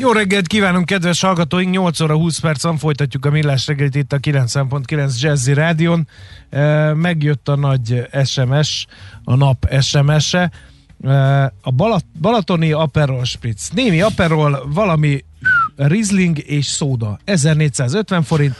Jó reggelt kívánunk, kedves hallgatóink! 8 óra 20 percen folytatjuk a Millás reggelit itt a 90.9 Jazzy Rádion. Megjött a nagy SMS, a nap SMS-e. A Balat- Balatoni Aperol Spritz. Némi Aperol, valami Riesling és szóda. 1450 forint.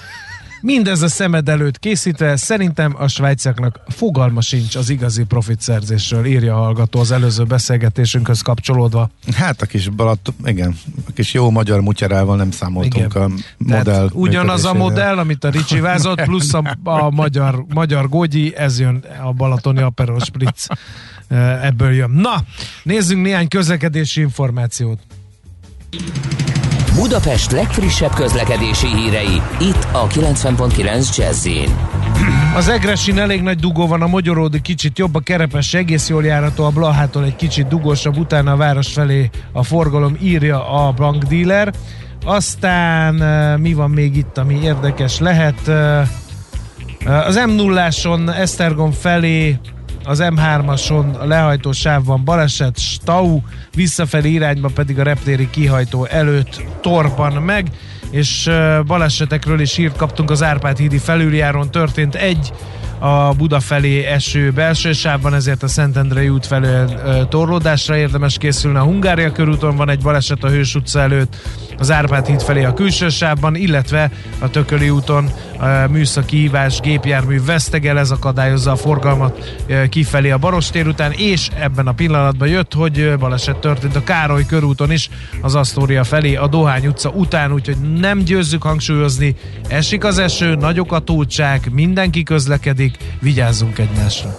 Mindez a szemed előtt készítve, szerintem a svájciaknak fogalma sincs az igazi profitszerzésről, írja a hallgató az előző beszélgetésünkhöz kapcsolódva. Hát a kis balat, igen, a kis jó magyar mutyarával nem számoltunk igen. a modell. Tehát ugyanaz a modell, amit a Ricsi vázott, plusz a, a magyar, magyar gogyi, ez jön a Balatoni Aperol Spritz. Ebből jön. Na, nézzünk néhány közlekedési információt. Budapest legfrissebb közlekedési hírei, itt a 90.9 jazz Az Egresin elég nagy dugó van, a Magyaródi kicsit jobb, a Kerepes egész jól járható, a Blahától egy kicsit dugósabb, utána a város felé a forgalom írja a bankdíler. Aztán mi van még itt, ami érdekes lehet? Az m 0 Esztergom felé az M3-ason a lehajtó sávban baleset, Stau, visszafelé irányba pedig a reptéri kihajtó előtt torpan meg, és balesetekről is írt kaptunk az Árpád hídi felüljáron, történt egy a Buda felé eső belső sávban, ezért a Szentendrei út felé torlódásra érdemes készülni. A Hungária körúton van egy baleset a Hős utca előtt, az Árpád híd felé a külső sávban, illetve a Tököli úton a műszaki hívás gépjármű vesztegel, ez akadályozza a forgalmat kifelé a Barostér után, és ebben a pillanatban jött, hogy baleset történt a Károly körúton is, az Asztória felé, a Dohány utca után, úgyhogy nem győzzük hangsúlyozni, esik az eső, nagyok a túltság, mindenki közlekedik, vigyázzunk egymásra.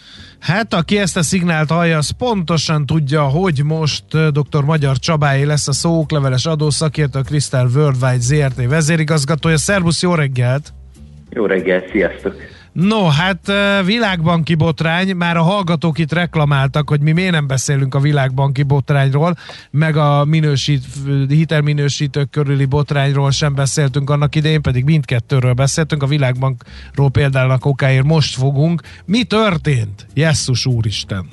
Hát, aki ezt a szignált hallja, az pontosan tudja, hogy most dr. Magyar Csabáé lesz a szókleveles adószakértő, a Crystal Worldwide ZRT vezérigazgatója. Szervusz, jó reggelt! Jó reggelt, sziasztok! No, hát világbanki botrány, már a hallgatók itt reklamáltak, hogy mi miért nem beszélünk a világbanki botrányról, meg a minősít, hitelminősítők körüli botrányról sem beszéltünk annak idején, pedig mindkettőről beszéltünk, a világbankról például a kokáért most fogunk. Mi történt? Jesszus úristen!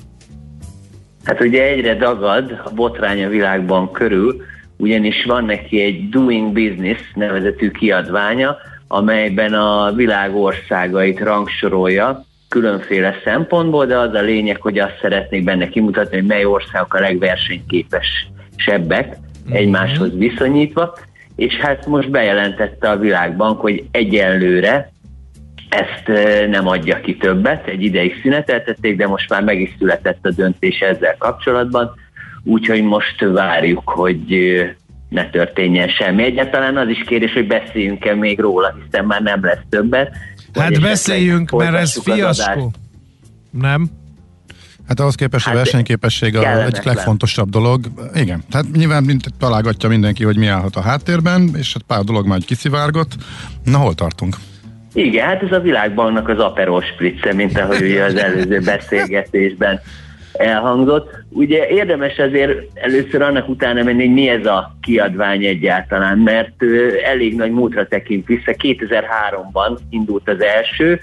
Hát ugye egyre dagad a botrány a világbank körül, ugyanis van neki egy Doing Business nevezetű kiadványa, amelyben a világ országait rangsorolja különféle szempontból, de az a lényeg, hogy azt szeretnék benne kimutatni, hogy mely országok a legversenyképesebbek mm-hmm. egymáshoz viszonyítva, és hát most bejelentette a Világbank, hogy egyelőre ezt nem adja ki többet, egy ideig szüneteltették, de most már meg is született a döntés ezzel kapcsolatban, úgyhogy most várjuk, hogy ne történjen semmi. Egyáltalán az is kérdés, hogy beszéljünk-e még róla, hiszen már nem lesz többet. Hát beszéljünk, mert ez fiaskó. Nem? Hát ahhoz képest hát a versenyképesség a egyik legfontosabb dolog. Igen, tehát nyilván mint találgatja mindenki, hogy mi állhat a háttérben, és hát pár dolog majd kiszivárgott. Na, hol tartunk? Igen, hát ez a világbanknak az Aperol Spritze, mint ahogy ugye az előző beszélgetésben elhangzott. Ugye érdemes azért először annak utána menni, hogy mi ez a kiadvány egyáltalán, mert elég nagy múltra tekint vissza. 2003-ban indult az első,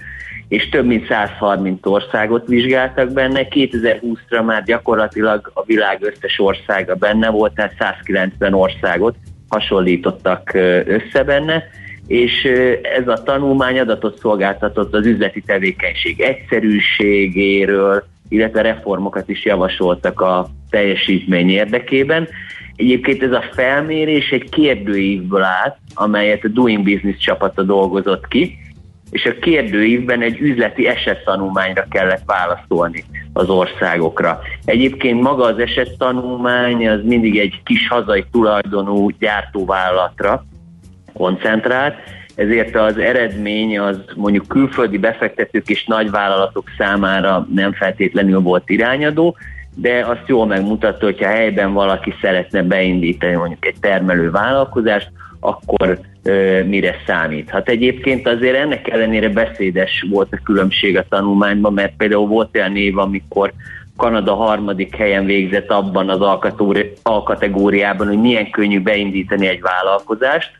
és több mint 130 országot vizsgáltak benne. 2020-ra már gyakorlatilag a világ összes országa benne volt, tehát 190 országot hasonlítottak össze benne, és ez a tanulmány adatot szolgáltatott az üzleti tevékenység egyszerűségéről, illetve reformokat is javasoltak a teljesítmény érdekében. Egyébként ez a felmérés egy kérdőívből állt, amelyet a Doing Business csapata dolgozott ki, és a kérdőívben egy üzleti esettanulmányra kellett válaszolni az országokra. Egyébként maga az esettanulmány az mindig egy kis hazai tulajdonú gyártóvállalatra koncentrált, ezért az eredmény az mondjuk külföldi befektetők és nagyvállalatok számára nem feltétlenül volt irányadó, de azt jól megmutatta, hogyha helyben valaki szeretne beindítani mondjuk egy termelő vállalkozást, akkor ö, mire számíthat. Egyébként azért ennek ellenére beszédes volt a különbség a tanulmányban, mert például volt olyan név, amikor Kanada harmadik helyen végzett abban az alkategóriában, hogy milyen könnyű beindítani egy vállalkozást,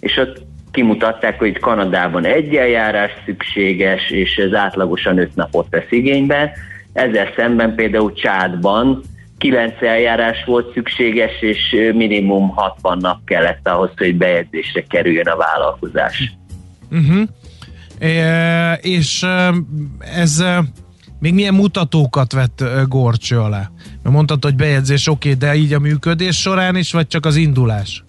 és ott kimutatták, hogy Kanadában egy eljárás szükséges, és ez átlagosan öt napot vesz igénybe. Ezzel szemben például Csádban kilenc eljárás volt szükséges, és minimum 60 nap kellett ahhoz, hogy bejegyzésre kerüljön a vállalkozás. Uh-huh. E, és ez még milyen mutatókat vett Gorcső alá? Mert mondtad, hogy bejegyzés oké, okay, de így a működés során is, vagy csak az indulás?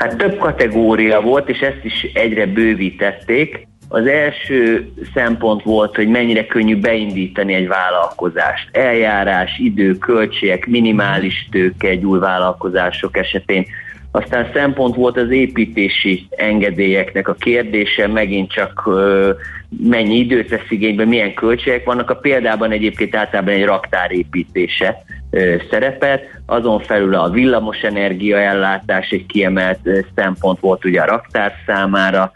Hát több kategória volt, és ezt is egyre bővítették. Az első szempont volt, hogy mennyire könnyű beindítani egy vállalkozást. Eljárás, idő, költségek, minimális tőke egy új vállalkozások esetén. Aztán szempont volt az építési engedélyeknek a kérdése, megint csak mennyi időt vesz igénybe, milyen költségek vannak. A példában egyébként általában egy raktár építése szerepet, azon felül a villamos ellátás egy kiemelt szempont volt ugye a raktár számára,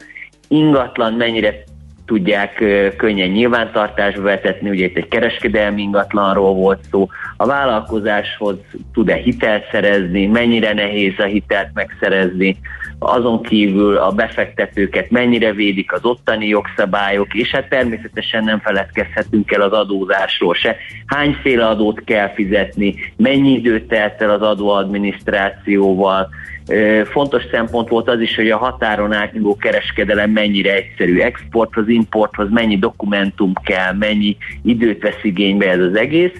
ingatlan mennyire tudják könnyen nyilvántartásba vetetni, ugye itt egy kereskedelmi ingatlanról volt szó, a vállalkozáshoz tud-e hitelt szerezni, mennyire nehéz a hitelt megszerezni, azon kívül a befektetőket mennyire védik az ottani jogszabályok, és hát természetesen nem feledkezhetünk el az adózásról se. Hányféle adót kell fizetni, mennyi időt telt el az adóadminisztrációval, Fontos szempont volt az is, hogy a határon átnyúló kereskedelem mennyire egyszerű. Exporthoz, importhoz mennyi dokumentum kell, mennyi időt vesz igénybe ez az egész.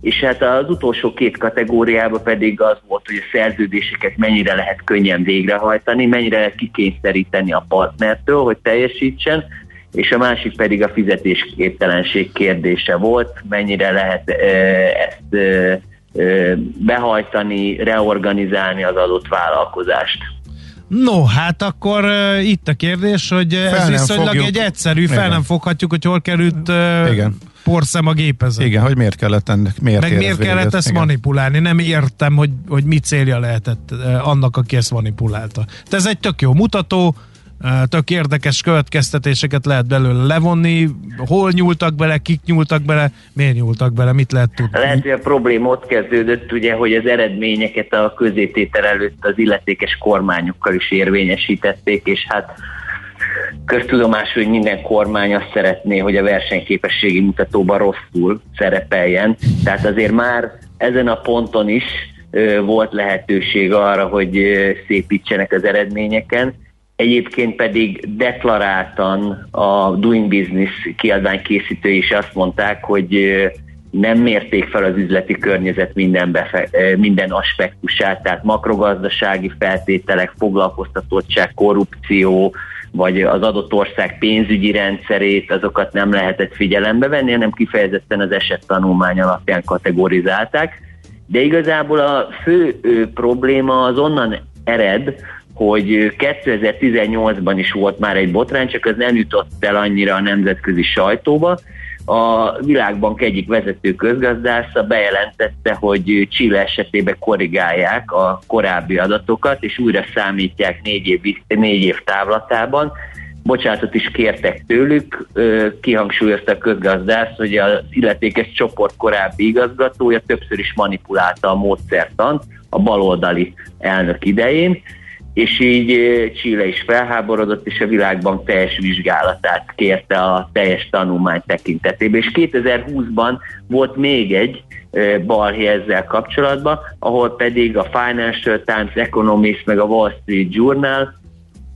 És hát az utolsó két kategóriában pedig az volt, hogy a szerződéseket mennyire lehet könnyen végrehajtani, mennyire lehet kikényszeríteni a partnertől, hogy teljesítsen, és a másik pedig a fizetésképtelenség kérdése volt, mennyire lehet ezt behajtani, reorganizálni az adott vállalkozást. No, hát akkor uh, itt a kérdés, hogy fel ez viszonylag fogjuk. egy egyszerű, fel Igen. nem foghatjuk, hogy hol került uh, Igen. porszem a gépezet. Igen, hogy miért kellett ennek, miért Meg miért kellett ezt Igen. manipulálni. Nem értem, hogy, hogy mi célja lehetett uh, annak, aki ezt manipulálta. De ez egy tök jó mutató, tök érdekes következtetéseket lehet belőle levonni, hol nyúltak bele, kik nyúltak bele, miért nyúltak bele, mit lehet tudni? Lehet, hogy a probléma ott kezdődött, ugye, hogy az eredményeket a közététel előtt az illetékes kormányokkal is érvényesítették, és hát köztudomás, hogy minden kormány azt szeretné, hogy a versenyképességi mutatóban rosszul szerepeljen. Tehát azért már ezen a ponton is volt lehetőség arra, hogy szépítsenek az eredményeken, Egyébként pedig deklaráltan a Doing Business kiadvány készítői is azt mondták, hogy nem mérték fel az üzleti környezet minden, befe- minden aspektusát, tehát makrogazdasági feltételek, foglalkoztatottság, korrupció, vagy az adott ország pénzügyi rendszerét, azokat nem lehetett figyelembe venni, hanem kifejezetten az esettanulmány alapján kategorizálták. De igazából a fő probléma az onnan ered, hogy 2018-ban is volt már egy botrány, csak az nem jutott el annyira a nemzetközi sajtóba. A Világbank egyik vezető közgazdásza bejelentette, hogy Chile esetében korrigálják a korábbi adatokat, és újra számítják négy év, négy év távlatában. Bocsánatot is kértek tőlük, kihangsúlyozta a közgazdász, hogy az illetékes csoport korábbi igazgatója többször is manipulálta a módszertant a baloldali elnök idején, és így Chile is felháborodott, és a világban teljes vizsgálatát kérte a teljes tanulmány tekintetében. És 2020-ban volt még egy balhé ezzel kapcsolatban, ahol pedig a Financial Times, Economist, meg a Wall Street Journal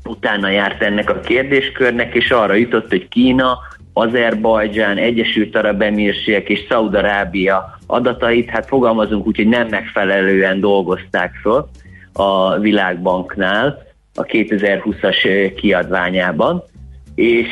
utána járt ennek a kérdéskörnek, és arra jutott, hogy Kína, Azerbajdzsán, Egyesült Arab Emírségek és Szaudarábia adatait, hát fogalmazunk úgy, hogy nem megfelelően dolgozták föl, a Világbanknál, a 2020-as kiadványában, és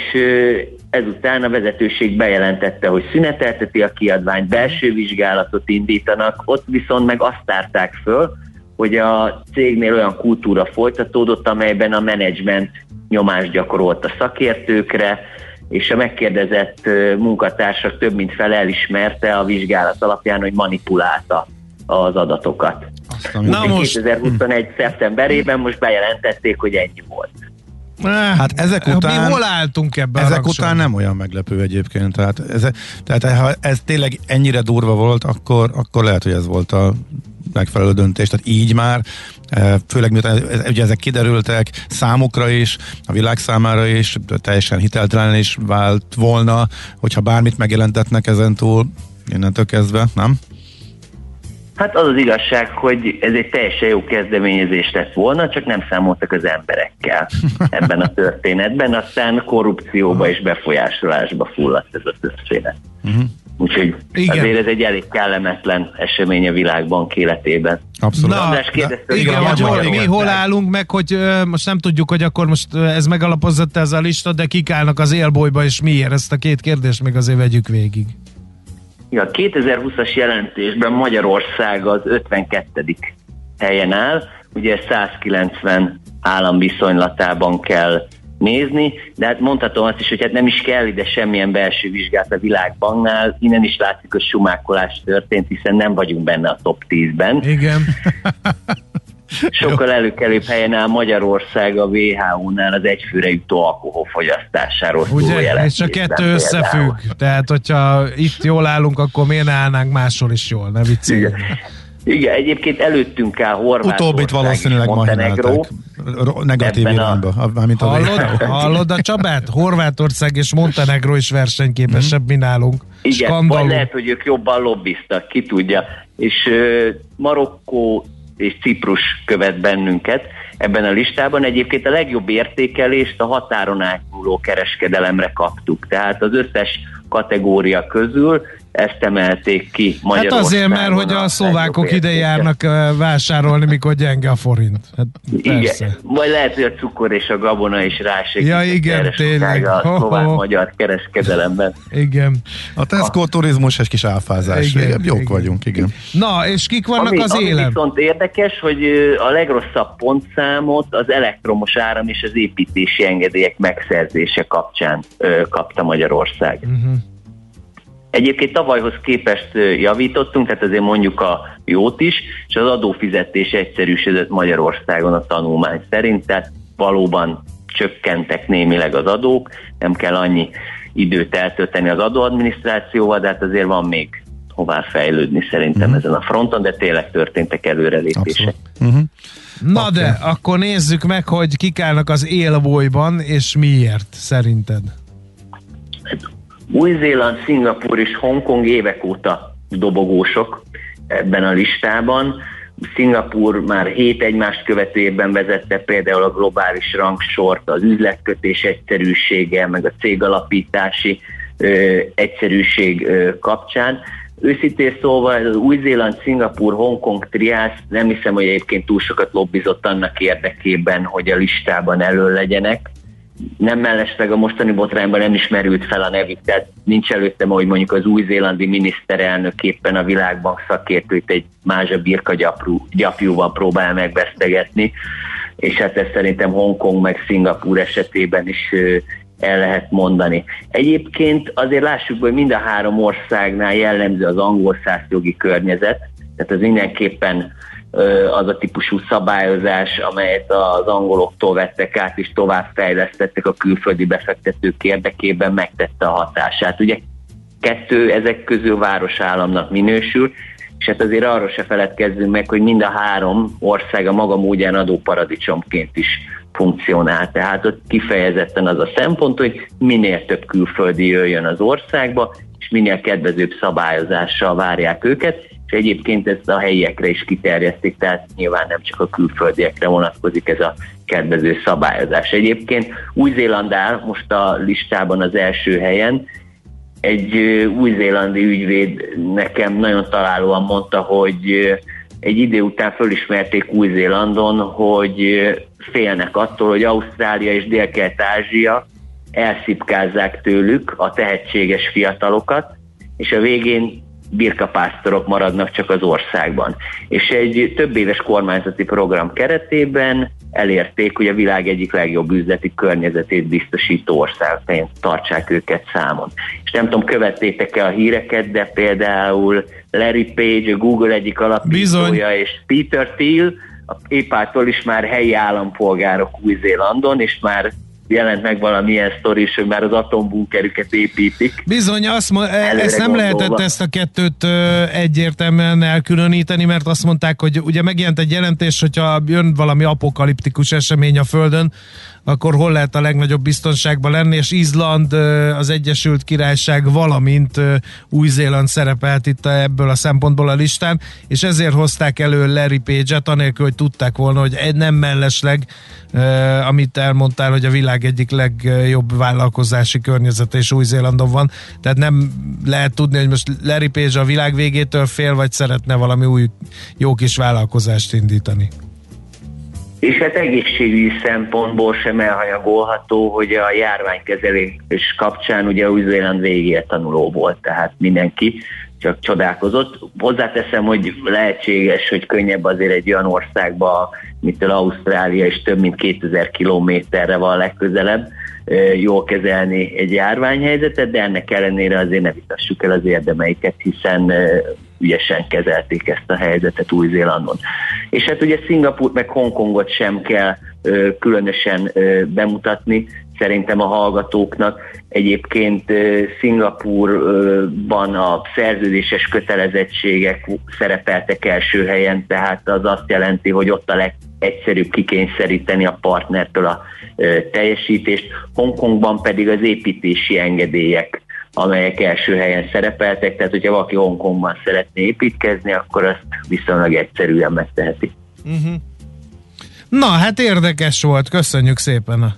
ezután a vezetőség bejelentette, hogy szünetelteti a kiadványt, belső vizsgálatot indítanak, ott viszont meg azt tárták föl, hogy a cégnél olyan kultúra folytatódott, amelyben a menedzsment nyomást gyakorolt a szakértőkre, és a megkérdezett munkatársak több mint fel elismerte a vizsgálat alapján, hogy manipulálta az adatokat. Na most... 2021. szeptemberében most bejelentették, hogy ennyi volt. Hát ezek után... Mi hol álltunk ebben Ezek után nem olyan meglepő egyébként. Tehát, ez, tehát ha ez tényleg ennyire durva volt, akkor, akkor lehet, hogy ez volt a megfelelő döntés. Tehát így már, e, főleg miután ugye ezek kiderültek számukra is, a világ számára is, teljesen hiteltelen is vált volna, hogyha bármit megjelentetnek ezentúl, innentől kezdve, nem? Hát az az igazság, hogy ez egy teljesen jó kezdeményezés lett volna, csak nem számoltak az emberekkel ebben a történetben, aztán korrupcióba és befolyásolásba fulladt ez a történet. Uh-huh. Úgyhogy igen. azért ez egy elég kellemetlen esemény a világbank életében. Abszolút. Na, András kérdezte, igen, hogy hol, mi hol állunk meg, hogy uh, most nem tudjuk, hogy akkor most ez megalapozott ez a lista, de kik állnak az élbolyba, és miért? Ezt a két kérdést még azért vegyük végig. Ja, a 2020-as jelentésben Magyarország az 52. helyen áll, ugye 190 állam viszonylatában kell nézni, de hát mondhatom azt is, hogy hát nem is kell ide semmilyen belső vizsgát a világbanknál, innen is látszik, hogy sumákolás történt, hiszen nem vagyunk benne a top 10-ben. Igen. Sokkal előkelőbb helyen áll Magyarország a WHO-nál az egyfőre jutó alkoholfogyasztásáról Ugye, és a kettő összefügg. Tehát, hogyha itt jól állunk, akkor miért állnánk máshol is jól, ne vicceljünk. Igen, egyébként előttünk áll Horvátország Utóbbit valószínűleg Montenegro. Negatív irányba. A... Mint a hallod, hallod a Csabát? Horvátország és Montenegro is versenyképesebb, mm. mint nálunk. Igen, Skandalum. vagy lehet, hogy ők jobban lobbiztak, ki tudja. És uh, Marokkó és Ciprus követ bennünket ebben a listában. Egyébként a legjobb értékelést a határon átnyúló kereskedelemre kaptuk. Tehát az összes kategória közül ezt emelték ki Magyarországon. Hát azért, mert hogy a szlovákok ide járnak vásárolni, mikor gyenge a forint. Hát persze. Igen, vagy lehet, hogy a cukor és a gabona is rásegít. Ja, igen, tényleg. A szlovák-magyar kereskedelemben. Igen. A Tesco turizmus egy kis áfázás. Igen, igen, jók igen. vagyunk, igen. Na, és kik vannak ami, az élen? Ami viszont érdekes, hogy a legrosszabb pontszámot az elektromos áram és az építési engedélyek megszerzése kapcsán ö, kapta Magyarország. Uh-huh. Egyébként tavalyhoz képest javítottunk, tehát azért mondjuk a jót is, és az adófizetés egyszerűsödött Magyarországon a tanulmány szerint, tehát valóban csökkentek némileg az adók, nem kell annyi időt eltölteni az adóadminisztrációval, de hát azért van még hová fejlődni szerintem uh-huh. ezen a fronton, de tényleg történtek előrelépések. Uh-huh. Na okay. de, akkor nézzük meg, hogy kik állnak az élbolyban, és miért szerinted? Új-Zéland, Szingapur és Hongkong évek óta dobogósok ebben a listában. Szingapur már hét egymást követőjében vezette például a globális rangsort az üzletkötés egyszerűsége, meg a cégalapítási ö, egyszerűség ö, kapcsán. Őszintén szóval az Új-Zéland, Szingapur, Hongkong triász nem hiszem, hogy egyébként túl sokat lobbizott annak érdekében, hogy a listában elő legyenek nem mellesleg a mostani botrányban nem ismerült fel a nevük, tehát nincs előttem, hogy mondjuk az új-zélandi miniszterelnök éppen a világban szakértőt egy mázsa birka gyapjú, gyapjúval próbál megvesztegetni, és hát ezt szerintem Hongkong meg Szingapúr esetében is el lehet mondani. Egyébként azért lássuk, hogy mind a három országnál jellemző az angol jogi környezet, tehát az mindenképpen az a típusú szabályozás, amelyet az angoloktól vettek át, és tovább fejlesztettek a külföldi befektetők érdekében, megtette a hatását. Ugye kettő ezek közül városállamnak minősül, és hát azért arról se feledkezzünk meg, hogy mind a három ország a maga módján adóparadicsomként is funkcionál. Tehát ott kifejezetten az a szempont, hogy minél több külföldi jöjjön az országba, és minél kedvezőbb szabályozással várják őket, és egyébként ezt a helyiekre is kiterjesztik, tehát nyilván nem csak a külföldiekre vonatkozik ez a kedvező szabályozás. Egyébként Új-Zéland áll most a listában az első helyen, egy új-zélandi ügyvéd nekem nagyon találóan mondta, hogy egy idő után fölismerték Új-Zélandon, hogy félnek attól, hogy Ausztrália és Dél-Kelet-Ázsia elszipkázzák tőlük a tehetséges fiatalokat, és a végén birkapásztorok maradnak csak az országban. És egy több éves kormányzati program keretében elérték, hogy a világ egyik legjobb üzleti környezetét biztosító országként tartsák őket számon. És nem tudom, követtétek-e a híreket, de például Larry Page, a Google egyik alapítója, Bizony. és Peter Thiel, a épától is már helyi állampolgárok Új-Zélandon, és már jelent meg valamilyen sztori is, hogy már az atombunkerüket építik. Bizony, azt mo- e- ezt nem gondolva. lehetett ezt a kettőt ö, egyértelműen elkülöníteni, mert azt mondták, hogy ugye megjelent egy jelentés, hogyha jön valami apokaliptikus esemény a Földön, akkor hol lehet a legnagyobb biztonságban lenni, és Izland, az Egyesült Királyság, valamint Új-Zéland szerepelt itt ebből a szempontból a listán, és ezért hozták elő Larry Page-et, anélkül, hogy tudták volna, hogy nem mellesleg, amit elmondtál, hogy a világ egyik legjobb vállalkozási környezete és Új-Zélandon van, tehát nem lehet tudni, hogy most Larry Page a világ végétől fél, vagy szeretne valami új jó kis vállalkozást indítani. És hát egészségügyi szempontból sem elhanyagolható, hogy a járványkezelés kapcsán ugye Új-Zéland végére tanuló volt, tehát mindenki csak csodálkozott. Hozzáteszem, hogy lehetséges, hogy könnyebb azért egy olyan országba, mint Ausztrália, és több mint 2000 kilométerre van legközelebb, jól kezelni egy járványhelyzetet, de ennek ellenére azért ne vitassuk el az érdemeiket, hiszen ügyesen kezelték ezt a helyzetet Új-Zélandon. És hát ugye Szingapurt meg Hongkongot sem kell ö, különösen ö, bemutatni, szerintem a hallgatóknak. Egyébként Szingapurban a szerződéses kötelezettségek szerepeltek első helyen, tehát az azt jelenti, hogy ott a legegyszerűbb kikényszeríteni a partnertől a teljesítést. Hongkongban pedig az építési engedélyek amelyek első helyen szerepeltek, tehát hogyha valaki Hongkongban szeretné építkezni, akkor azt viszonylag egyszerűen megteheti. Uh-huh. Na, hát érdekes volt, köszönjük szépen a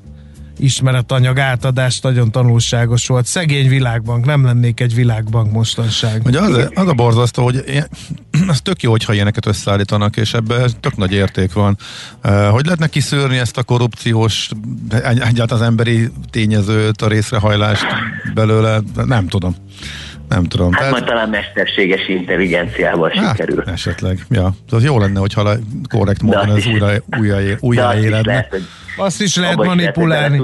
ismeretanyag átadást, nagyon tanulságos volt. Szegény világbank, nem lennék egy világbank mostanság. Ugye az, az a borzasztó, hogy az tök jó, hogyha ilyeneket összeállítanak, és ebben tök nagy érték van. Hogy lehetne kiszűrni ezt a korrupciós, egyáltalán az emberi tényezőt, a részrehajlást belőle? Nem tudom. Nem tudom. Hát Tehát... majd talán mesterséges intelligenciával hát, sikerül. Esetleg, ja. Az jó lenne, hogyha korrekt módon ez újra, újra, újra éledne. Azt is lehet manipulálni.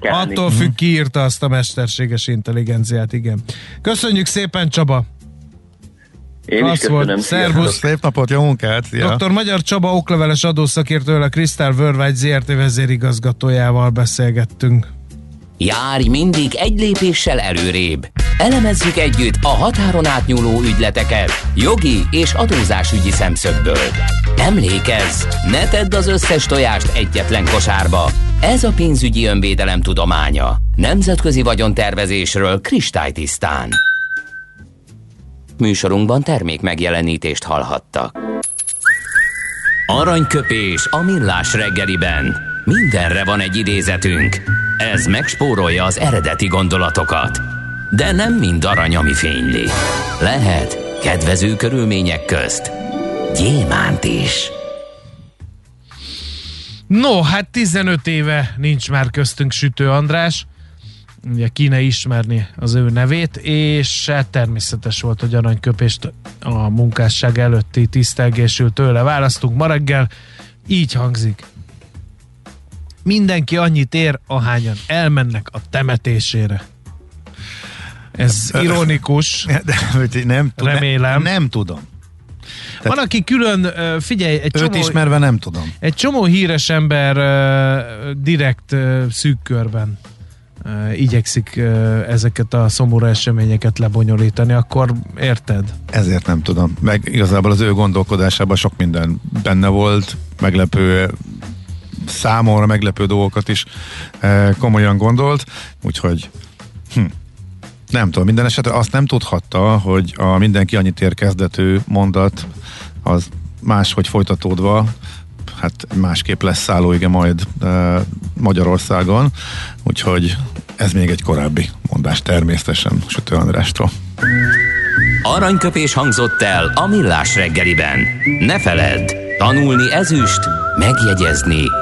Lehet, Attól függ, ki írta azt a mesterséges intelligenciát, igen. Köszönjük szépen, Csaba! Én is köszönöm. Volt. Szervusz. Szép napot, jó munkát. Szia. Dr. Magyar Csaba okleveles adószakértővel a Crystal Worldwide ZRT vezérigazgatójával beszélgettünk. Járj mindig egy lépéssel előrébb. Elemezzük együtt a határon átnyúló ügyleteket jogi és adózásügyi szemszögből. Emlékezz, ne tedd az összes tojást egyetlen kosárba. Ez a pénzügyi önvédelem tudománya. Nemzetközi vagyontervezésről kristálytisztán. Műsorunkban termék megjelenítést hallhattak. Aranyköpés a millás reggeliben. Mindenre van egy idézetünk. Ez megspórolja az eredeti gondolatokat. De nem mind arany, ami fényli. Lehet kedvező körülmények közt gyémánt is. No, hát 15 éve nincs már köztünk Sütő András. Ugye kéne ismerni az ő nevét, és hát természetes volt, hogy aranyköpést a munkásság előtti tisztelgésül tőle választunk ma reggel. Így hangzik. Mindenki annyit ér, ahányan elmennek a temetésére. Ez ironikus. De, nem, remélem. Nem, nem tudom. Tehát Van, aki külön, figyelj, egy csomó, ismerve nem tudom. Egy csomó híres ember direkt szűk körben igyekszik ezeket a szomorú eseményeket lebonyolítani, akkor érted? Ezért nem tudom. Meg igazából az ő gondolkodásában sok minden benne volt, meglepő számomra meglepő dolgokat is komolyan gondolt, úgyhogy hm, nem tudom, minden esetre azt nem tudhatta, hogy a mindenki annyit ér kezdetű mondat az máshogy folytatódva hát másképp lesz szállóige majd e, Magyarországon, úgyhogy ez még egy korábbi mondás természetesen Sütő Andrástól. Aranyköpés hangzott el a millás reggeliben. Ne feledd, tanulni ezüst, megjegyezni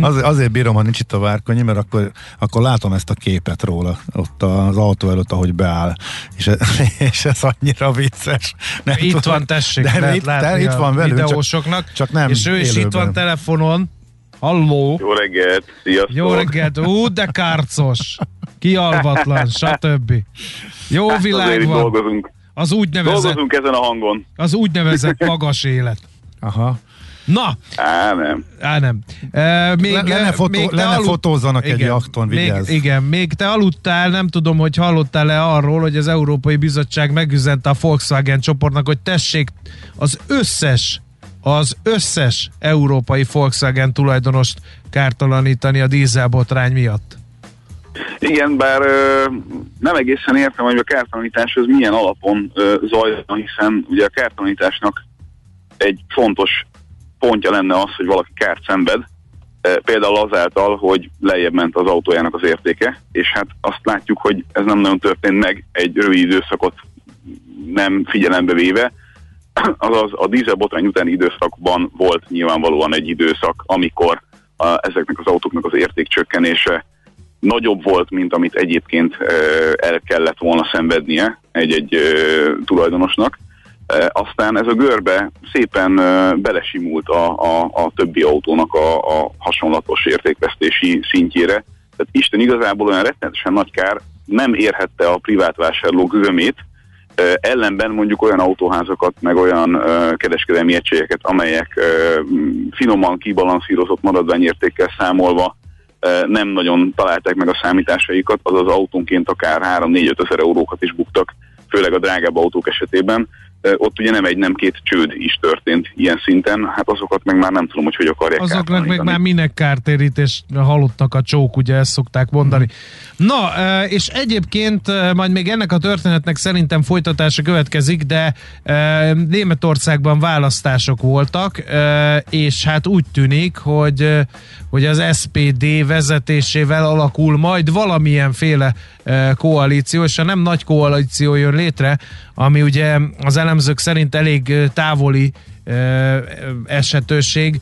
Az, azért bírom, ha nincs itt a várkonyi, mert akkor, akkor látom ezt a képet róla ott az autó előtt, ahogy beáll. És, és ez annyira vicces. Nem itt tudom, van, tessék, de lehet itt, látni itt van velünk, videósoknak. Csak, csak nem És ő is itt van telefonon. Halló! Jó reggelt! Sziasztok! Jó reggelt! Ú, de kárcos! Kialvatlan, stb. Jó hát világ van. Dolgozunk. Az úgynevezett... Dolgozunk ezen a hangon. Az úgynevezett magas élet. Aha. Na! Á, nem. Á, nem. E, még, Le, lenne fotó, még lenne aludt... fotózzanak igen, egy jakton, vigyázz. Még, igen, még te aludtál, nem tudom, hogy hallottál-e arról, hogy az Európai Bizottság megüzente a Volkswagen csoportnak, hogy tessék az összes az összes európai Volkswagen tulajdonost kártalanítani a dízelbotrány miatt. Igen, bár ö, nem egészen értem, hogy a kártalanítás az milyen alapon ö, zajlana, hiszen ugye a kártalanításnak egy fontos pontja lenne az, hogy valaki kárt szenved, ö, például azáltal, hogy lejjebb ment az autójának az értéke, és hát azt látjuk, hogy ez nem nagyon történt meg egy rövid időszakot nem figyelembe véve, azaz a dízelbotrány utáni időszakban volt nyilvánvalóan egy időszak, amikor a, ezeknek az autóknak az értékcsökkenése nagyobb volt, mint amit egyébként el kellett volna szenvednie egy-egy tulajdonosnak. Aztán ez a görbe szépen belesimult a, a, a többi autónak a, a hasonlatos értékvesztési szintjére. Tehát Isten igazából olyan rettenetesen nagy kár nem érhette a privát vásárlók zömét, ellenben mondjuk olyan autóházakat, meg olyan kereskedelmi egységeket, amelyek finoman kibalanszírozott maradványértékkel számolva nem nagyon találták meg a számításaikat, azaz autónként akár 3-4-5 ezer eurókat is buktak, főleg a drágább autók esetében. Ott ugye nem egy, nem két csőd is történt ilyen szinten, hát azokat meg már nem tudom, hogy hogy akarják Azoknak meg már minek kártérítés halottak a csók, ugye ezt szokták mondani. Na, és egyébként majd még ennek a történetnek szerintem folytatása következik, de Németországban választások voltak, és hát úgy tűnik, hogy, hogy az SPD vezetésével alakul majd valamilyenféle koalíció, és ha nem nagy koalíció jön létre, ami ugye az elemzők szerint elég távoli esetőség,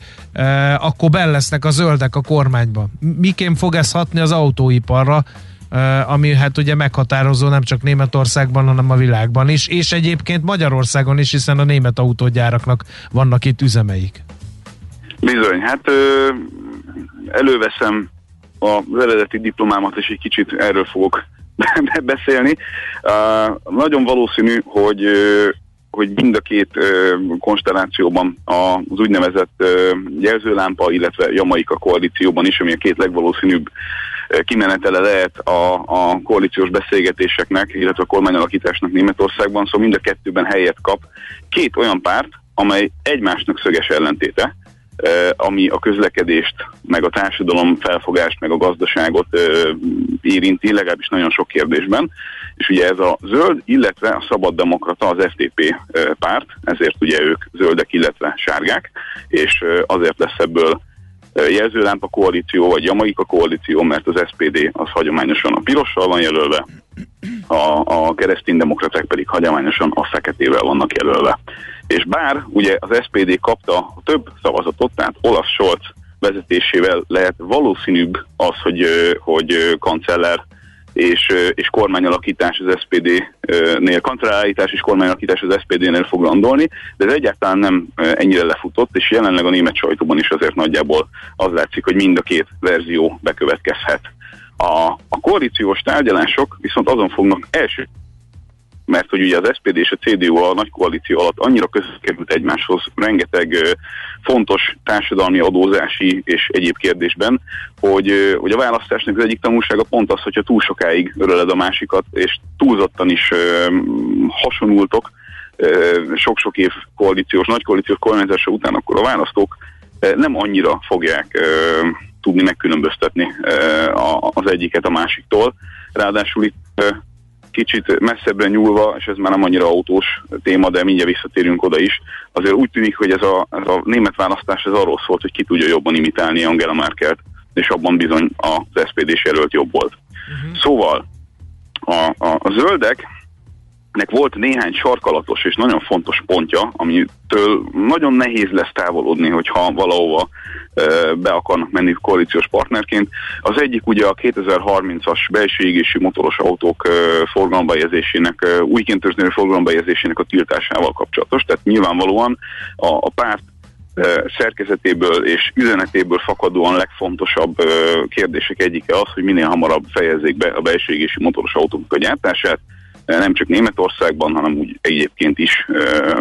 akkor bell lesznek a zöldek a kormányba. Miként fog ez hatni az autóiparra, ami hát ugye meghatározó nem csak Németországban, hanem a világban is, és egyébként Magyarországon is, hiszen a német autógyáraknak vannak itt üzemeik. Bizony, hát ö, előveszem az eredeti diplomámat, és egy kicsit erről fogok beszélni. Nagyon valószínű, hogy hogy mind a két uh, konstellációban az úgynevezett uh, jelzőlámpa, illetve Jamaika koalícióban is, ami a két legvalószínűbb kimenetele lehet a, a koalíciós beszélgetéseknek, illetve a kormányalakításnak Németországban, szóval mind a kettőben helyet kap két olyan párt, amely egymásnak szöges ellentéte, ami a közlekedést, meg a társadalom felfogást, meg a gazdaságot érinti, legalábbis nagyon sok kérdésben. És ugye ez a zöld, illetve a szabaddemokrata, az FDP párt, ezért ugye ők zöldek, illetve sárgák, és azért lesz ebből jelzőlámpa koalíció, vagy Jamaika koalíció, mert az SPD az hagyományosan a pirossal van jelölve, a, a kereszténydemokraták pedig hagyományosan a feketével vannak jelölve. És bár ugye az SPD kapta több szavazatot, tehát Olaf Scholz vezetésével lehet valószínűbb az, hogy, hogy kancellár és, és kormányalakítás az SPD-nél, kancellállítás és kormányalakítás az SPD-nél fog landolni, de ez egyáltalán nem ennyire lefutott, és jelenleg a német sajtóban is azért nagyjából az látszik, hogy mind a két verzió bekövetkezhet. A, a koalíciós tárgyalások viszont azon fognak első mert hogy ugye az SPD és a CDU a nagy koalíció alatt annyira közel került egymáshoz rengeteg fontos társadalmi adózási és egyéb kérdésben, hogy, hogy a választásnak az egyik tanulsága pont az, hogyha túl sokáig öröled a másikat, és túlzottan is hasonultok, sok-sok év koalíciós, nagy koalíciós kormányzása után, akkor a választók nem annyira fogják tudni megkülönböztetni az egyiket a másiktól. Ráadásul itt kicsit messzebbre nyúlva, és ez már nem annyira autós téma, de mindjárt visszatérünk oda is, azért úgy tűnik, hogy ez a, ez a német választás ez arról szólt, hogy ki tudja jobban imitálni Angela Merkelt, és abban bizony az SPD-s jelölt jobb volt. Uh-huh. Szóval a, a, a zöldek nek volt néhány sarkalatos és nagyon fontos pontja, amitől nagyon nehéz lesz távolodni, hogyha valahova be akarnak menni koalíciós partnerként. Az egyik ugye a 2030-as belső égési motoros autók forgalombejezésének, újként történő forgalombejezésének a tiltásával kapcsolatos. Tehát nyilvánvalóan a, a párt szerkezetéből és üzenetéből fakadóan legfontosabb kérdések egyike az, hogy minél hamarabb fejezzék be a belső égési motoros autók a gyártását, nem csak Németországban, hanem úgy egyébként is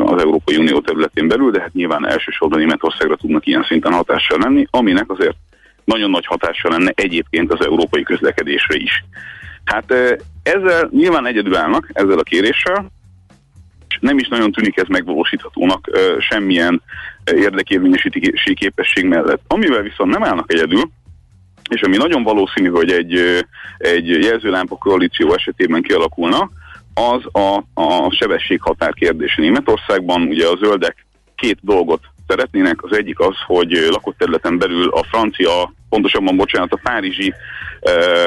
az Európai Unió területén belül, de hát nyilván elsősorban Németországra tudnak ilyen szinten hatással lenni, aminek azért nagyon nagy hatása lenne egyébként az európai közlekedésre is. Hát ezzel nyilván egyedül állnak, ezzel a kéréssel, és nem is nagyon tűnik ez megvalósíthatónak semmilyen érdekérvényesítési képesség mellett. Amivel viszont nem állnak egyedül, és ami nagyon valószínű, hogy egy, egy jelzőlámpa koalíció esetében kialakulna, az a, a sebességhatár kérdése Németországban. Ugye a zöldek két dolgot szeretnének. Az egyik az, hogy lakott területen belül a francia, pontosabban bocsánat, a párizsi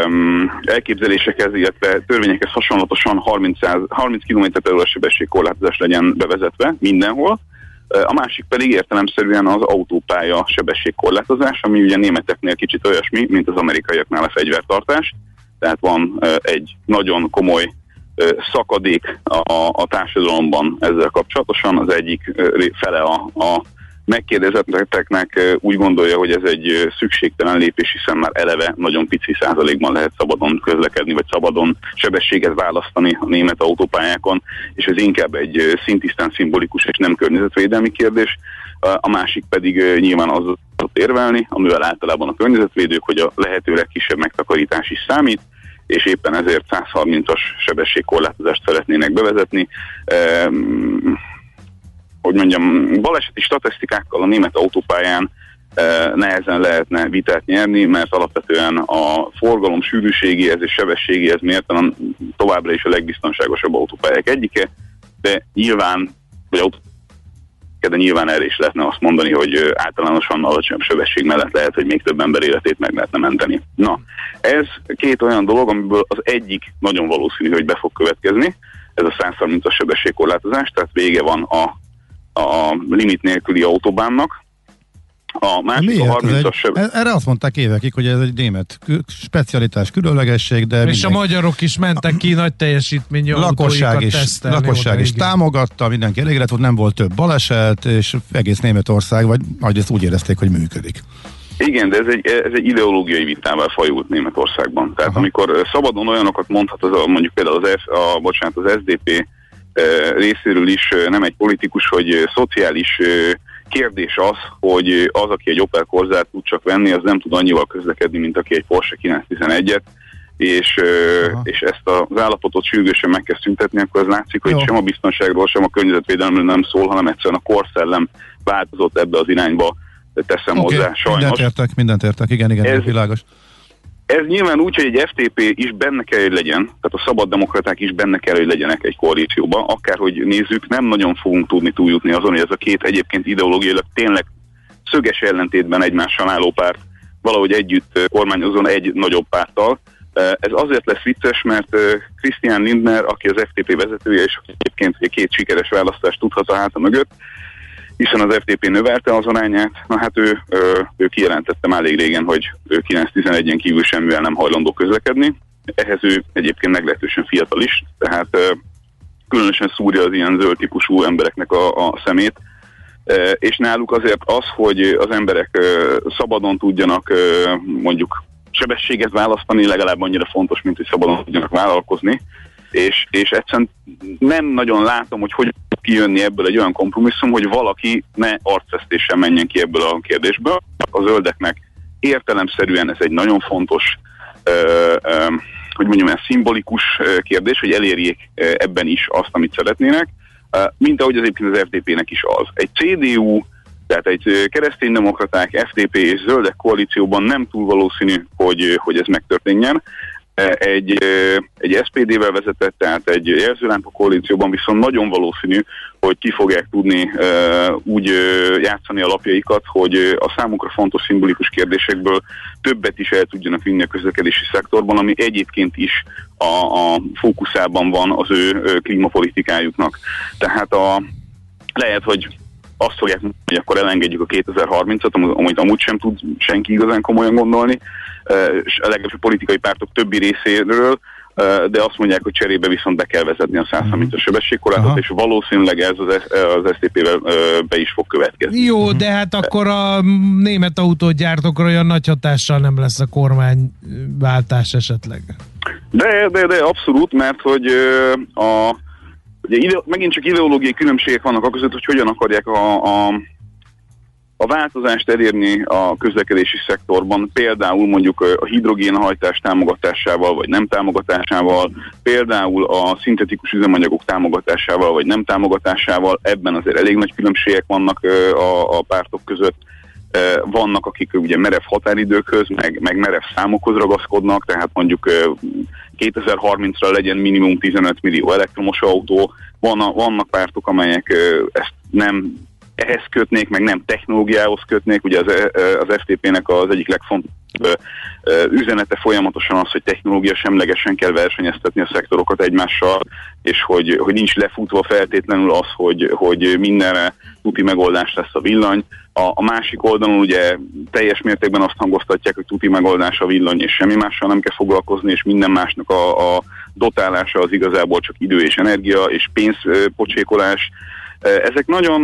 um, elképzelésekhez, illetve törvényekhez hasonlatosan 30, 30 km h sebességkorlátozás legyen bevezetve mindenhol. A másik pedig értelemszerűen az autópálya sebességkorlátozás, ami ugye németeknél kicsit olyasmi, mint az amerikaiaknál a fegyvertartás. Tehát van egy nagyon komoly szakadék a, a társadalomban ezzel kapcsolatosan. Az egyik fele a, a megkérdezetteknek úgy gondolja, hogy ez egy szükségtelen lépés, hiszen már eleve nagyon pici százalékban lehet szabadon közlekedni, vagy szabadon sebességet választani a német autópályákon, és ez inkább egy szintisztán szimbolikus és nem környezetvédelmi kérdés. A másik pedig nyilván az érvelni, amivel általában a környezetvédők, hogy a lehető legkisebb megtakarítás is számít, és éppen ezért 130-as sebességkorlátozást szeretnének bevezetni. Ehm, hogy mondjam, baleseti statisztikákkal a német autópályán e, nehezen lehetne vitát nyerni, mert alapvetően a forgalom sűrűségéhez és sebességéhez mértelen továbbra is a legbiztonságosabb autópályák egyike, de nyilván, hogy autó de nyilván erre is lehetne azt mondani, hogy általánosan alacsonyabb sebesség mellett lehet, hogy még több ember életét meg lehetne menteni. Na, ez két olyan dolog, amiből az egyik nagyon valószínű, hogy be fog következni, ez a 130-as sebességkorlátozás, tehát vége van a, a limit nélküli autóbánnak, a másik Miért? a 30-as seb... Erre azt mondták évekig, hogy ez egy német specialitás, különlegesség, de... És minden... a magyarok is mentek ki nagy teljesítményű lakosság is, lakosság is támogatta, mindenki elégedett volt, nem volt több baleset, és egész Németország, vagy ezt úgy érezték, hogy működik. Igen, de ez egy, ez egy ideológiai vitával fajult Németországban. Tehát Aha. amikor szabadon olyanokat mondhat, az a, mondjuk például az, F, a, bocsánat, az SDP részéről is nem egy politikus, hogy szociális kérdés az, hogy az, aki egy Opel Corzát tud csak venni, az nem tud annyival közlekedni, mint aki egy Porsche 911-et, és, és ezt az állapotot sürgősen meg kell szüntetni, akkor ez látszik, hogy Jó. sem a biztonságról, sem a környezetvédelemről nem szól, hanem egyszerűen a korszellem változott ebbe az irányba, teszem okay. hozzá, sajnos. Mindent értek, mindent értek, igen, igen, ez, világos. Ez nyilván úgy, hogy egy FTP is benne kell, hogy legyen, tehát a szabad demokraták is benne kell, hogy legyenek egy koalícióban, akárhogy nézzük, nem nagyon fogunk tudni túljutni azon, hogy ez a két egyébként ideológiailag tényleg szöges ellentétben egymással álló párt valahogy együtt kormányozon egy nagyobb párttal. Ez azért lesz vicces, mert Christian Lindner, aki az FTP vezetője, és egyébként két sikeres választást tudhat a háta mögött, hiszen az FTP növelte az arányát, na hát ő, ő kijelentette már elég régen, hogy ő 9-11-en kívül semmivel nem hajlandó közlekedni. Ehhez ő egyébként meglehetősen fiatal is, tehát különösen szúrja az ilyen zöld típusú embereknek a, a szemét, és náluk azért az, hogy az emberek szabadon tudjanak mondjuk sebességet választani, legalább annyira fontos, mint hogy szabadon tudjanak vállalkozni, és, és egyszerűen nem nagyon látom, hogy hogy kijönni ebből egy olyan kompromisszum, hogy valaki ne arcvesztésen menjen ki ebből a kérdésből. A zöldeknek értelemszerűen ez egy nagyon fontos, ö, ö, hogy mondjam, ez szimbolikus kérdés, hogy elérjék ebben is azt, amit szeretnének. mint ahogy az egyébként az FDP-nek is az. Egy CDU, tehát egy kereszténydemokraták, FDP és zöldek koalícióban nem túl valószínű, hogy, hogy ez megtörténjen egy, egy SPD-vel vezetett, tehát egy jelzőlámpa koalícióban viszont nagyon valószínű, hogy ki fogják tudni úgy játszani a lapjaikat, hogy a számukra fontos szimbolikus kérdésekből többet is el tudjanak vinni a közlekedési szektorban, ami egyébként is a, a fókuszában van az ő klímapolitikájuknak. Tehát a, lehet, hogy azt fogják mondani, hogy akkor elengedjük a 2030-at, amit amúgy sem tud senki igazán komolyan gondolni, a legalábbis a politikai pártok többi részéről, de azt mondják, hogy cserébe viszont be kell vezetni a 100 uh-huh. sebességkorlátot, és valószínűleg ez az, az SZTP-vel be is fog következni. Jó, de hát akkor a német autógyártókra olyan nagy hatással nem lesz a kormányváltás esetleg. De, de, de abszolút, mert hogy a Ugye ide, megint csak ideológiai különbségek vannak között, hogy hogyan akarják a, a, a változást elérni a közlekedési szektorban, például mondjuk a hidrogénhajtás támogatásával, vagy nem támogatásával, például a szintetikus üzemanyagok támogatásával, vagy nem támogatásával, ebben azért elég nagy különbségek vannak a, a pártok között. Vannak, akik ugye merev határidőkhöz, meg, meg merev számokhoz ragaszkodnak, tehát mondjuk 2030-ra legyen minimum 15 millió elektromos autó. Van, vannak pártok, amelyek ezt nem ehhez kötnék, meg nem technológiához kötnék. Ugye az, az FTP-nek az egyik legfontosabb üzenete folyamatosan az, hogy technológia semlegesen kell versenyeztetni a szektorokat egymással, és hogy, hogy nincs lefutva feltétlenül az, hogy, hogy mindenre tuti megoldás lesz a villany. A, a másik oldalon ugye teljes mértékben azt hangoztatják, hogy tuti megoldás a villany, és semmi mással nem kell foglalkozni, és minden másnak a, a dotálása az igazából csak idő és energia, és pénzpocsékolás, ezek nagyon,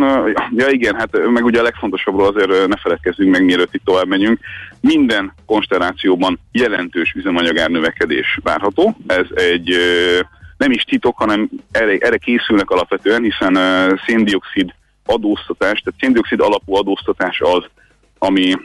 ja igen, hát meg ugye a legfontosabbról azért ne feledkezzünk meg, mielőtt itt tovább megyünk. Minden konstellációban jelentős üzemanyagár növekedés várható. Ez egy nem is titok, hanem erre, erre készülnek alapvetően, hiszen széndiokszid adóztatás, tehát széndiokszid alapú adóztatás az, ami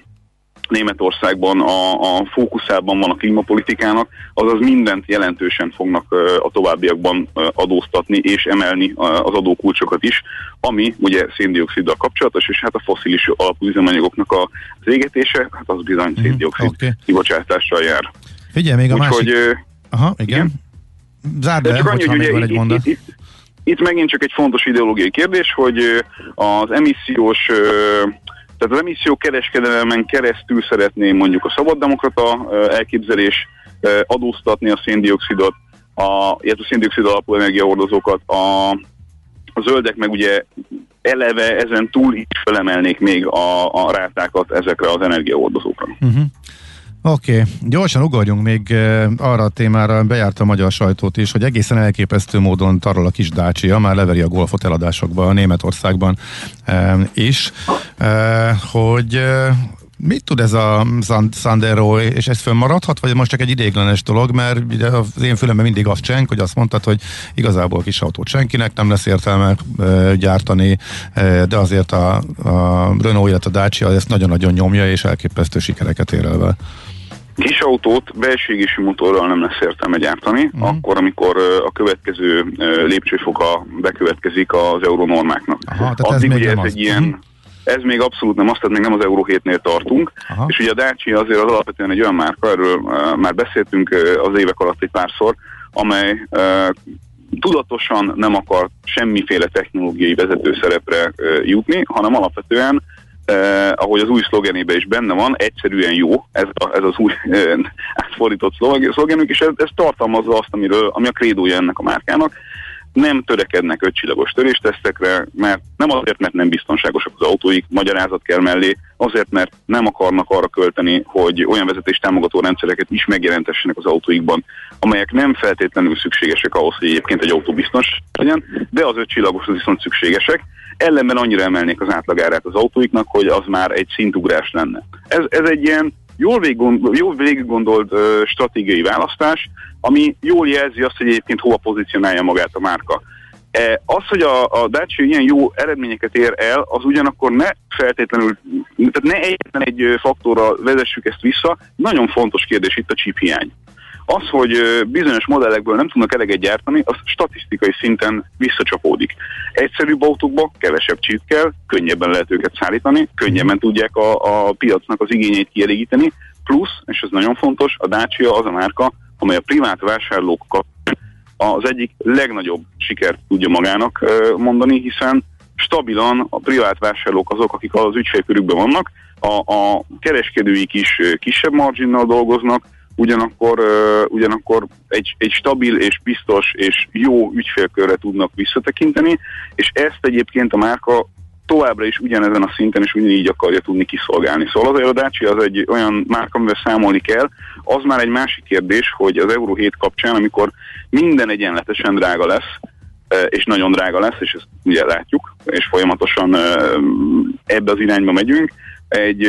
Németországban a, a fókuszában van a klímapolitikának, azaz mindent jelentősen fognak a továbbiakban adóztatni és emelni az adókulcsokat is, ami ugye széndioksziddal kapcsolatos, és hát a foszilis alapú üzemanyagoknak a égetése, hát az bizony mhm, széndiokszid okay. kibocsátással jár. Figyelj, még a Úgyhogy, másik... Aha, igen. igen. Zárd be, csak annyi, hogy ugye, egy mondat. Itt, itt, itt megint csak egy fontos ideológiai kérdés, hogy az emissziós tehát az emisszió kereskedelemen keresztül szeretném mondjuk a szabaddemokrata elképzelés adóztatni a széndiokszidot, a, illetve a széndiokszid alapú energiaordozókat, a, a zöldek meg ugye eleve ezen túl is felemelnék még a, a rátákat ezekre az energiaordozókra. Uh-huh. Oké, okay. gyorsan ugorjunk még arra a témára, bejárta a magyar sajtót is, hogy egészen elképesztő módon tarol a kis Dacia, már leveri a golfot eladásokba a Németországban is, hogy Mit tud ez a Sandero, és ez fönnmaradhat, vagy most csak egy idéglenes dolog, mert az én fülemben mindig azt csenk, hogy azt mondtad, hogy igazából kis autót senkinek nem lesz értelme e, gyártani, e, de azért a, a Renault, illetve a Dacia ezt nagyon-nagyon nyomja, és elképesztő sikereket ér el Kis autót belségési motorral nem lesz értelme gyártani, uh-huh. akkor, amikor a következő lépcsőfoka bekövetkezik az euronormáknak. Aha, Addig ez ugye ez az. egy ilyen, uh-huh. ez még abszolút nem azt, tehát még nem az Euró 7-nél tartunk, Aha. és ugye a Dacia azért az alapvetően egy olyan márka, erről már beszéltünk az évek alatt egy párszor, amely tudatosan nem akar semmiféle technológiai vezető szerepre jutni, hanem alapvetően eh, ahogy az új szlogenében is benne van, egyszerűen jó, ez, a, ez az új eh, átfordított szlogenünk, és ez, ez tartalmazza azt, amiről, ami a krédója ennek a márkának. Nem törekednek ötcsillagos töréstesztekre, mert nem azért, mert nem biztonságosak az autóik, magyarázat kell mellé, azért, mert nem akarnak arra költeni, hogy olyan vezetés támogató rendszereket is megjelentessenek az autóikban, amelyek nem feltétlenül szükségesek ahhoz, hogy egyébként egy autó biztos legyen, de az ötcsillagos viszont szükségesek ellenben annyira emelnék az átlagárát az autóiknak, hogy az már egy szintugrás lenne. Ez, ez egy ilyen jól, végiggondol, jól végiggondolt uh, stratégiai választás, ami jól jelzi azt, hogy egyébként hova pozícionálja magát a márka. E, az, hogy a, a Dacia ilyen jó eredményeket ér el, az ugyanakkor ne feltétlenül, tehát ne egyetlen egy faktorra vezessük ezt vissza, nagyon fontos kérdés itt a chip hiány. Az, hogy bizonyos modellekből nem tudnak eleget gyártani, az statisztikai szinten visszacsapódik. Egyszerűbb autókba kevesebb csít kell, könnyebben lehet őket szállítani, könnyebben tudják a, a piacnak az igényeit kielégíteni, plusz, és ez nagyon fontos, a Dacia az a márka, amely a privát vásárlók az egyik legnagyobb sikert tudja magának mondani, hiszen stabilan a privát vásárlók azok, akik az ügyfélkörükben vannak, a, a kereskedőik is kisebb marginnal dolgoznak, ugyanakkor, ugyanakkor egy, egy stabil és biztos és jó ügyfélkörre tudnak visszatekinteni, és ezt egyébként a márka továbbra is ugyanezen a szinten és ugyanígy akarja tudni kiszolgálni. Szóval az a Dacia az egy olyan márka, amivel számolni kell. Az már egy másik kérdés, hogy az Euro 7 kapcsán, amikor minden egyenletesen drága lesz, és nagyon drága lesz, és ezt ugye látjuk, és folyamatosan ebbe az irányba megyünk, egy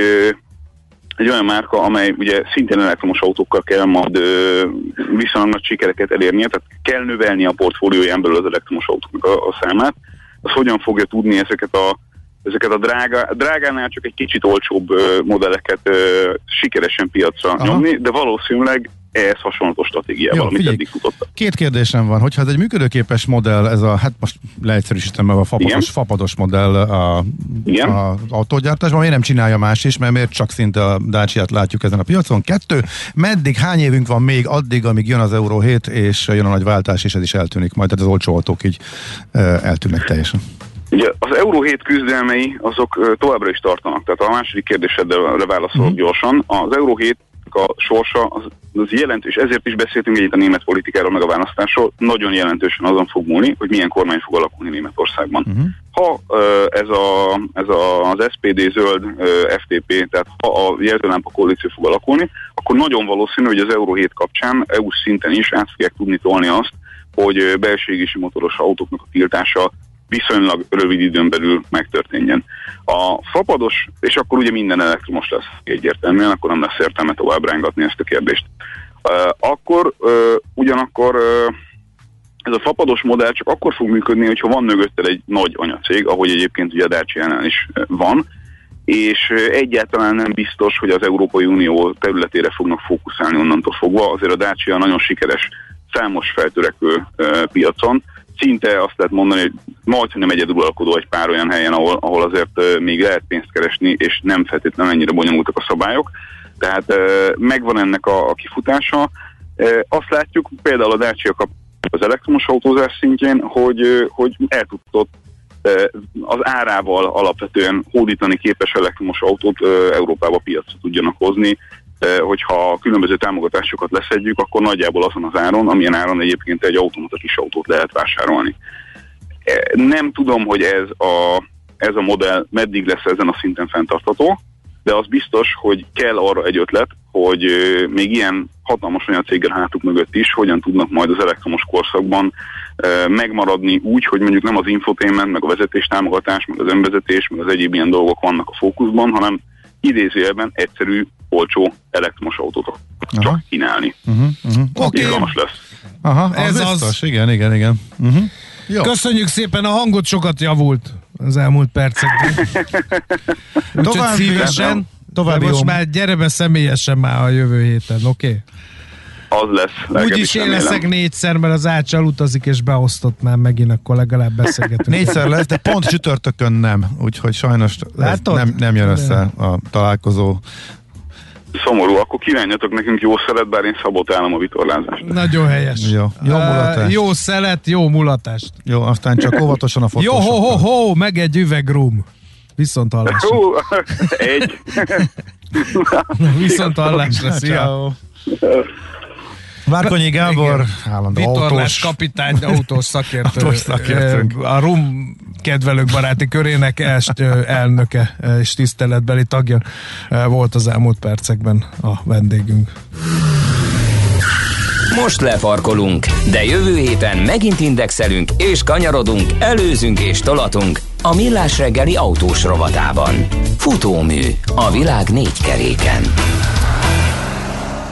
egy olyan márka, amely ugye szintén elektromos autókkal kell majd ö, viszonylag nagy sikereket elérnie, tehát kell növelni a portfólióján belül az elektromos autóknak a, a számát. Az hogyan fogja tudni ezeket a, ezeket a drága, drágánál csak egy kicsit olcsóbb ö, modelleket ö, sikeresen piacra Aha. nyomni, de valószínűleg ehhez hasonló stratégiával, Jó, amit figyelj, eddig futottak. Két kérdésem van, hogyha ez egy működőképes modell, ez a, hát most leegyszerűsítem a fapados, fapados modell a, Igen? a autógyártásban, miért nem csinálja más is, mert miért csak szinte a Dacia-t látjuk ezen a piacon? Kettő, meddig, hány évünk van még addig, amíg jön az Euro 7, és jön a nagy váltás, és ez is eltűnik majd, tehát az olcsó autók így eltűnnek teljesen. Ugye az Euró 7 küzdelmei azok továbbra is tartanak, tehát a második kérdésedre válaszolok mm. gyorsan. Az Euró 7 a sorsa az, az jelentős, ezért is beszéltünk egyet a német politikáról, meg a választásról, nagyon jelentősen azon fog múlni, hogy milyen kormány fog alakulni Németországban. Uh-huh. Ha ez, a, ez a, az SPD zöld FTP, tehát ha a jelzőlámpa koalíció fog alakulni, akkor nagyon valószínű, hogy az Euró 7 kapcsán EU szinten is át fogják tudni tolni azt, hogy belső motoros autóknak a tiltása viszonylag rövid időn belül megtörténjen. A fapados, és akkor ugye minden elektromos lesz egyértelműen, akkor nem lesz értelme tovább rángatni ezt a kérdést. Akkor ugyanakkor ez a fapados modell csak akkor fog működni, hogyha van mögötte egy nagy anyacég, ahogy egyébként ugye a dacia is van, és egyáltalán nem biztos, hogy az Európai Unió területére fognak fókuszálni onnantól fogva. Azért a Dacia nagyon sikeres számos feltörekvő piacon, szinte azt lehet mondani, hogy nem egyedülalkodó egy pár olyan helyen, ahol, ahol azért még lehet pénzt keresni, és nem feltétlenül ennyire bonyolultak a szabályok. Tehát megvan ennek a, a kifutása. Azt látjuk például a Dacia kap az elektromos autózás szintjén, hogy, hogy el tudott az árával alapvetően hódítani képes elektromos autót Európába piacra tudjanak hozni, hogyha különböző támogatásokat leszedjük, akkor nagyjából azon az áron, amilyen áron egyébként egy automata kis autót lehet vásárolni. Nem tudom, hogy ez a, ez a modell meddig lesz ezen a szinten fenntartható, de az biztos, hogy kell arra egy ötlet, hogy még ilyen hatalmas olyan céggel hátuk mögött is, hogyan tudnak majd az elektromos korszakban megmaradni úgy, hogy mondjuk nem az infotainment, meg a vezetés támogatás, meg az önvezetés, meg az egyéb ilyen dolgok vannak a fókuszban, hanem idézőjelben egyszerű, olcsó elektromos autót csak kínálni. Uh-huh, uh-huh. Oké. Okay. lesz. Aha, ez az. Biztos. Igen, igen, igen. Uh-huh. Jó. Köszönjük szépen, a hangot sokat javult az elmúlt percekben. Úgyhogy szívesen, tovább most már gyere be személyesen már a jövő héten, oké? Okay? Az lesz. Úgyis én leszek négyszer, mert az ácsal utazik és beosztott már megint, akkor legalább beszélgetünk. négyszer lesz, de pont csütörtökön nem, úgyhogy sajnos nem, nem jön össze a találkozó szomorú, akkor kívánjatok nekünk jó szelet, bár én szabotálom a vitorlázást. Nagyon helyes. Jó, jó mulatást. Uh, jó szelet, jó mulatást. Jó, aztán csak óvatosan a fotósokkal. Jó, ho, ho, ho, meg egy üveg rum. Viszont hallásra. egy. Viszont hallásra, szia. Várkonyi Gábor, állandó autós. kapitány, autós szakértő. autós szakértőnk. A RUM kedvelők baráti körének est elnöke és tiszteletbeli tagja volt az elmúlt percekben a vendégünk. Most lefarkolunk, de jövő héten megint indexelünk és kanyarodunk, előzünk és tolatunk a Millás reggeli autós rovatában. Futómű a világ négy keréken.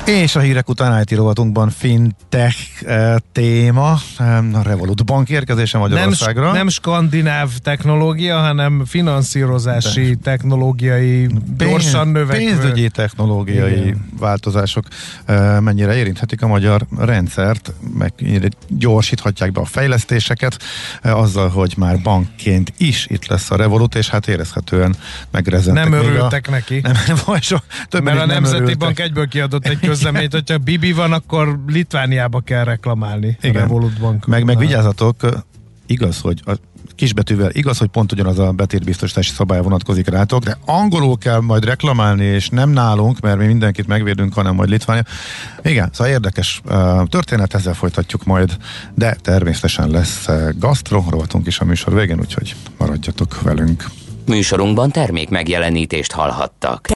És a hírek után IT rovatunkban fintech e, téma, a Revolut bank érkezése Magyarországra. Nem, nem skandináv technológia, hanem finanszírozási De. technológiai, Pénz, gyorsan növekvő. Pénzügyi technológiai Igen. változások e, mennyire érinthetik a magyar rendszert, meg gyorsíthatják be a fejlesztéseket, e, azzal, hogy már bankként is itt lesz a Revolut, és hát érezhetően megrezentek. Nem örültek a, neki. Nem, vagy so, több Mert a Nemzeti örültek. Bank egyből kiadott egy közleményt, hogyha Bibi van, akkor Litvániába kell reklamálni. Igen. Revolut Bank. Meg, meg vigyázzatok, igaz, hogy a kisbetűvel, igaz, hogy pont ugyanaz a betétbiztosítási szabály vonatkozik rátok, de angolul kell majd reklamálni, és nem nálunk, mert mi mindenkit megvédünk, hanem majd Litvánia. Igen, szóval érdekes uh, történet, ezzel folytatjuk majd, de természetesen lesz uh, gasztro, rovatunk is a műsor végén, úgyhogy maradjatok velünk. Műsorunkban termék megjelenítést hallhattak.